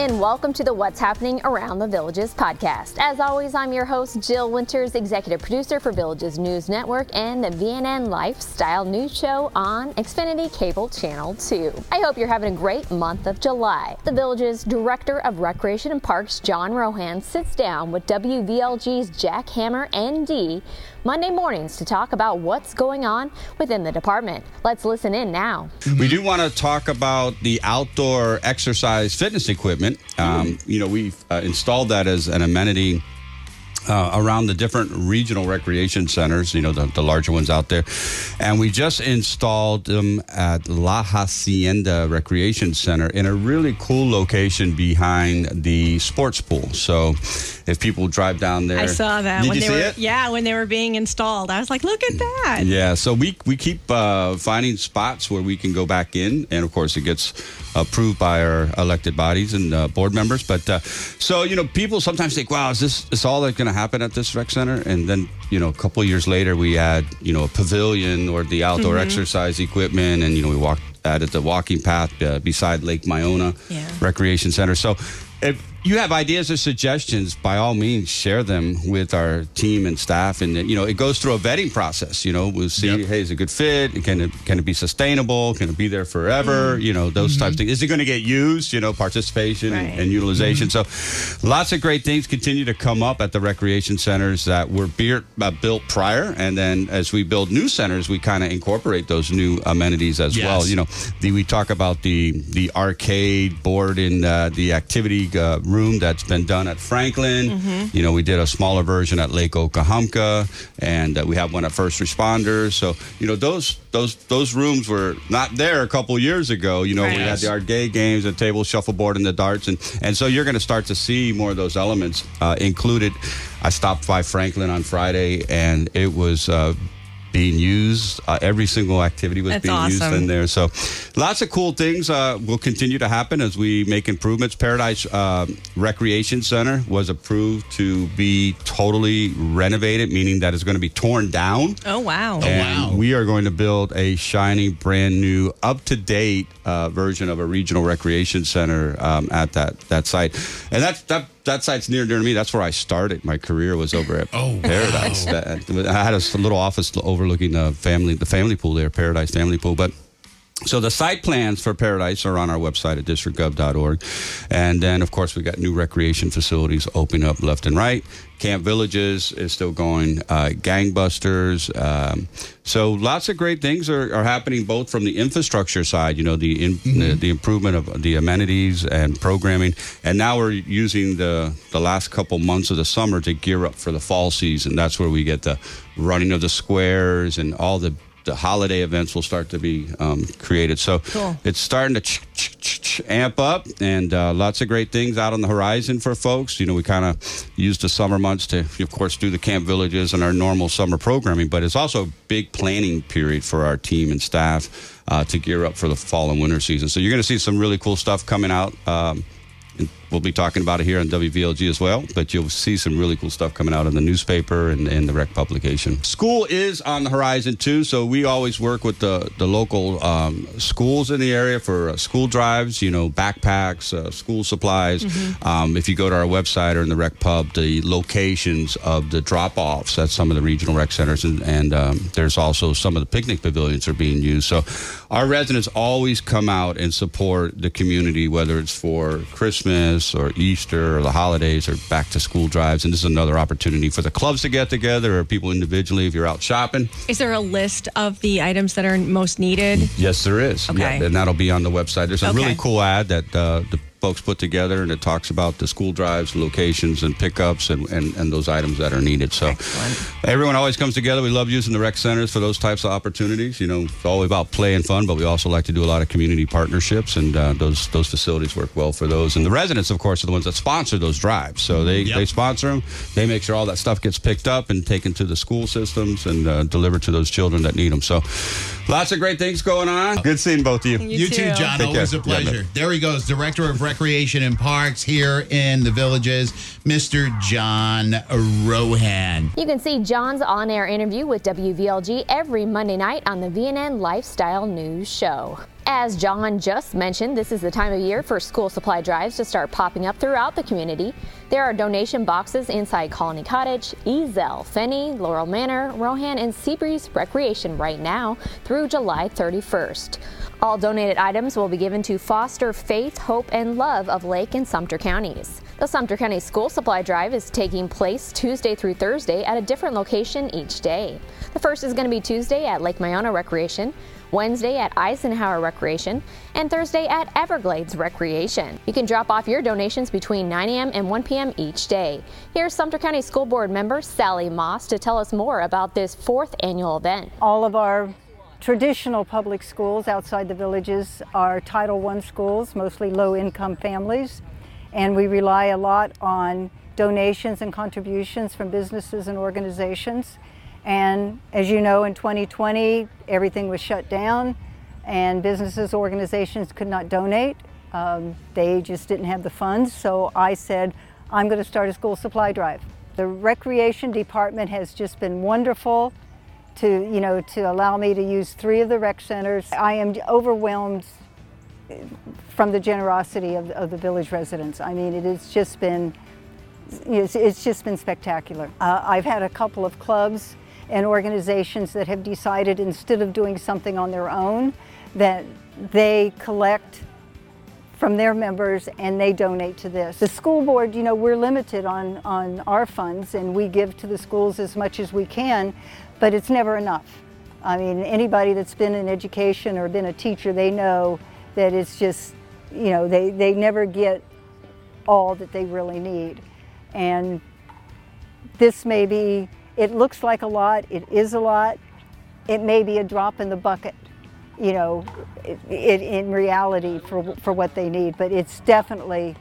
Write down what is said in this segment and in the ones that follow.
and welcome to the What's Happening Around the Villages podcast. As always, I'm your host, Jill Winters, executive producer for Villages News Network and the VNN Lifestyle News Show on Xfinity Cable Channel 2. I hope you're having a great month of July. The Villages Director of Recreation and Parks, John Rohan, sits down with WVLG's Jack Hammer, ND, Monday mornings to talk about what's going on within the department. Let's listen in now. We do want to talk about the outdoor exercise fitness equipment. Um, you know, we've uh, installed that as an amenity. Uh, around the different regional recreation centers, you know, the, the larger ones out there. And we just installed them at La Hacienda Recreation Center in a really cool location behind the sports pool. So if people drive down there. I saw that Did when you they see were it? yeah when they were being installed. I was like, look at that. Yeah, so we we keep uh, finding spots where we can go back in, and of course it gets approved by our elected bodies and uh, board members. But uh, so you know, people sometimes think, "Wow, is this is all that's going to happen at this rec center?" And then you know, a couple years later, we add you know a pavilion or the outdoor exercise equipment, and you know we walk added the walking path uh, beside Lake Miona Yeah. Recreation Center. So. If you have ideas or suggestions, by all means, share them with our team and staff. And you know, it goes through a vetting process. You know, we'll see, Yep. hey, is it a good fit? Can it can it be sustainable? Can it be there forever? You know, those types of things. Is it going to get used? You know, participation and, Right. and utilization. So, lots of great things continue to come up at the recreation centers that were beer, uh, built prior, and then as we build new centers, we kind of incorporate those new amenities as Yes. well. You know, the, we talk about the the arcade board in uh, the activity uh, room that's been done at Franklin. You know, we did a smaller version at Lake Okahumpka, and uh, we have one at First Responders. So, you know, those those those rooms were not there a couple years ago. You know, we had the arcade games, the table shuffleboard, and the darts, and and so you're going to start to see more of those elements uh, included. I stopped by Franklin on Friday, and it was. Uh, being used. Uh, every single activity was That's being used in there. So, lots of cool things uh, will continue to happen as we make improvements. Paradise uh, Recreation Center was approved to be totally renovated, meaning that it's going to be torn down. Oh wow. And wow. we are going to build a shiny, brand new, up to date uh, version of a regional recreation center um, at that that site. And that that that site's near near to me. That's where I started. My career was over at Oh, Paradise. That- I had a little office overlooking the family the family pool there, Paradise Family Pool, but. So the site plans for Paradise are on our website at districtgov.org. And then, of course, we got new recreation facilities opening up left and right. Camp Villages is still going, uh, gangbusters. Um, so lots of great things are, are happening both from the infrastructure side, you know, the, in, the the improvement of the amenities and programming. And now we're using the, the last couple months of the summer to gear up for the fall season. That's where we get the running of the squares and all the the holiday events will start to be um, created. So Cool. it's starting to ch- ch- ch- ch- amp up, and uh, lots of great things out on the horizon for folks. You know, we kind of use the summer months to, of course, do the camp villages and our normal summer programming, but it's also a big planning period for our team and staff uh, to gear up for the fall and winter season. So you're going to see some really cool stuff coming out. Um, we'll be talking about it here on WVLG as well, but you'll see some really cool stuff coming out in the newspaper and, and the rec publication. School is on the horizon too, so we always work with the, the local um, schools in the area for uh, school drives, you know, backpacks, uh, school supplies. Um, if you go to our website or in the rec pub, the locations of the drop offs at some of the regional rec centers, and, and um, there's also some of the picnic pavilions are being used. So our residents always come out and support the community, whether it's for Christmas or Easter or the holidays or back to school drives. And this is another opportunity for the clubs to get together or people individually if you're out shopping. Is there a list of the items that are most needed? Yes, there is. Okay. Yeah, and that'll be on the website. There's a Okay. really cool ad that uh, the folks put together, and it talks about the school drives, locations, and pickups, and, and, and those items that are needed. So Excellent. everyone always comes together. We love using the rec centers for those types of opportunities. You know, it's all about play and fun, but we also like to do a lot of community partnerships, and uh, those those facilities work well for those. And the residents, of course, are the ones that sponsor those drives. So they, Yep. they sponsor them. They make sure all that stuff gets picked up and taken to the school systems and uh, delivered to those children that need them. So lots of great things going on. Good seeing both of you. You You too, too. John. Take Always care. a pleasure. Yeah, there he goes, Director of Recreation and Parks here in the Villages, Mr. John Rohan. You can see John's on air interview with WVLG every Monday night on the VNN Lifestyle News Show. As John just mentioned, this is the time of year for school supply drives to start popping up throughout the community. There are donation boxes inside Colony Cottage, Ezell, Fenney, Laurel Manor, Rohan, and Seabreeze Recreation right now through July 31st. All donated items will be given to foster faith, hope, and love of Lake and Sumter counties. The Sumter County School Supply Drive is taking place Tuesday through Thursday at a different location each day. The first is going to be Tuesday at Lake Miona Recreation. Wednesday at Eisenhower Recreation, and Thursday at Everglades Recreation. You can drop off your donations between 9 a.m. and 1 p.m. each day. Here's Sumter County School Board member Sally Moss to tell us more about this fourth annual event. All of our traditional public schools outside the villages are Title I schools, mostly low income families, and we rely a lot on donations and contributions from businesses and organizations. And as you know, in 2020, everything was shut down and businesses, organizations could not donate. Um, they just didn't have the funds. So I said, I'm going to start a school supply drive. The recreation department has just been wonderful to, you know, to allow me to use three of the rec centers. I am overwhelmed from the generosity of, of the village residents. I mean, it has just been, it's, it's just been spectacular. Uh, I've had a couple of clubs and organizations that have decided instead of doing something on their own, that they collect from their members and they donate to this. The school board, you know, we're limited on, on our funds and we give to the schools as much as we can, but it's never enough. I mean, anybody that's been in education or been a teacher, they know that it's just, you know, they, they never get all that they really need. And this may be it looks like a lot, it is a lot. It may be a drop in the bucket, you know, it, it, in reality for, for what they need, but it's definitely,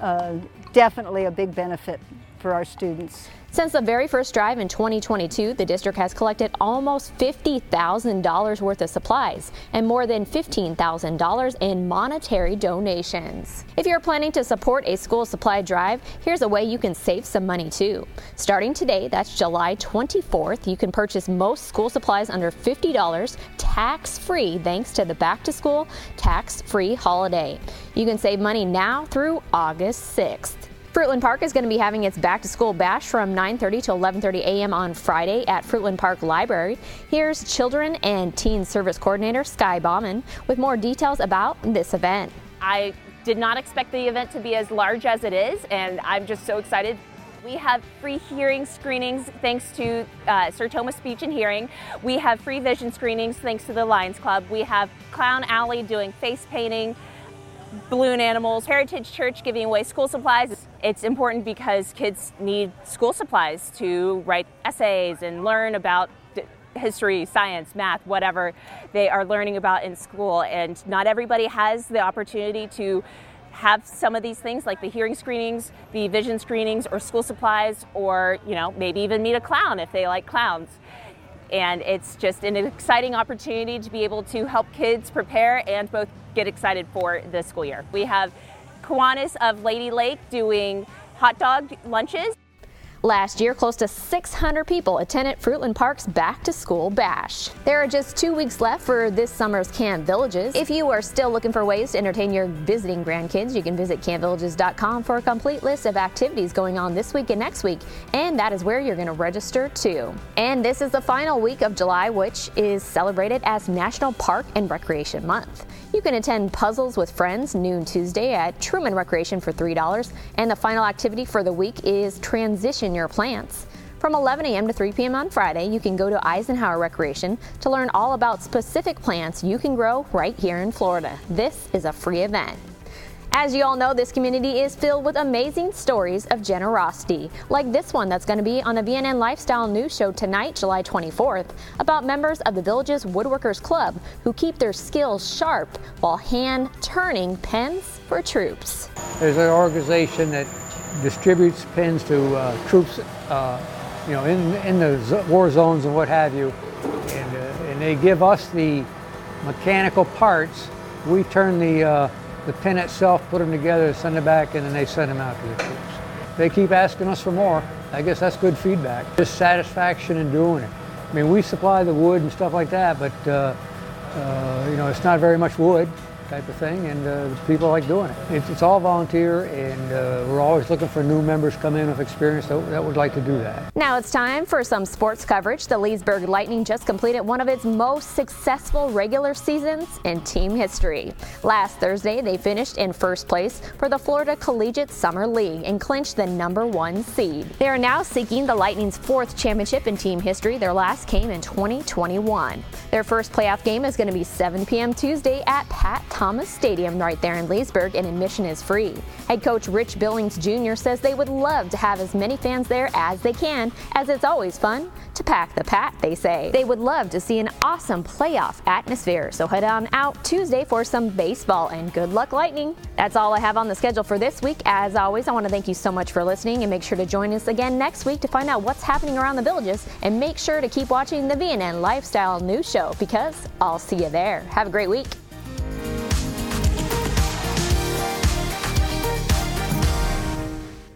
uh, definitely a big benefit for our students. Since the very first drive in 2022, the district has collected almost $50,000 worth of supplies and more than $15,000 in monetary donations. If you're planning to support a school supply drive, here's a way you can save some money too. Starting today, that's July 24th, you can purchase most school supplies under $50 tax free thanks to the back to school tax free holiday. You can save money now through August 6th. Fruitland Park is going to be having its back to school bash from 9:30 to 11:30 a.m. on Friday at Fruitland Park Library. Here's Children and Teen Service Coordinator Sky Bauman with more details about this event. I did not expect the event to be as large as it is, and I'm just so excited. We have free hearing screenings thanks to uh, Thomas Speech and Hearing. We have free vision screenings thanks to the Lions Club. We have Clown Alley doing face painting balloon animals. Heritage Church giving away school supplies. It's important because kids need school supplies to write essays and learn about history, science, math, whatever they are learning about in school. And not everybody has the opportunity to have some of these things like the hearing screenings, the vision screenings, or school supplies, or you know maybe even meet a clown if they like clowns and it's just an exciting opportunity to be able to help kids prepare and both get excited for the school year. We have Kiwanis of Lady Lake doing hot dog lunches. Last year, close to 600 people attended Fruitland Park's Back to School Bash. There are just two weeks left for this summer's Camp Villages. If you are still looking for ways to entertain your visiting grandkids, you can visit campvillages.com for a complete list of activities going on this week and next week, and that is where you're going to register too. And this is the final week of July, which is celebrated as National Park and Recreation Month. You can attend Puzzles with Friends noon Tuesday at Truman Recreation for $3, and the final activity for the week is Transition your plants. From 11 a.m. to 3 p.m. on Friday, you can go to Eisenhower Recreation to learn all about specific plants you can grow right here in Florida. This is a free event. As you all know, this community is filled with amazing stories of generosity, like this one that's going to be on the VNN Lifestyle News Show tonight, July 24th, about members of the village's Woodworkers Club who keep their skills sharp while hand turning pens for troops. There's an organization that distributes pins to uh, troops, uh, you know, in, in the war zones and what have you. And, uh, and they give us the mechanical parts. We turn the, uh, the pin itself, put them together, send it back, and then they send them out to the troops. They keep asking us for more. I guess that's good feedback. Just satisfaction in doing it. I mean, we supply the wood and stuff like that, but uh, uh, you know, it's not very much wood type of thing, and uh, people like doing it. It's, it's all volunteer, and uh, we're always looking for new members come in with experience that, that would like to do that. Now it's time for some sports coverage. The Leesburg Lightning just completed one of its most successful regular seasons in team history. Last Thursday, they finished in first place for the Florida Collegiate Summer League and clinched the number one seed. They are now seeking the Lightning's fourth championship in team history. Their last came in 2021. Their first playoff game is going to be 7 p.m. Tuesday at Pat Thomas Stadium right there in Leesburg, and admission is free. Head coach Rich Billings Jr. says they would love to have as many fans there as they can, as it's always fun to pack the pat, they say. They would love to see an awesome playoff atmosphere, so head on out Tuesday for some baseball and good luck, Lightning. That's all I have on the schedule for this week. As always, I want to thank you so much for listening and make sure to join us again next week to find out what's happening around the villages and make sure to keep watching the VNN Lifestyle News Show because I'll see you there. Have a great week.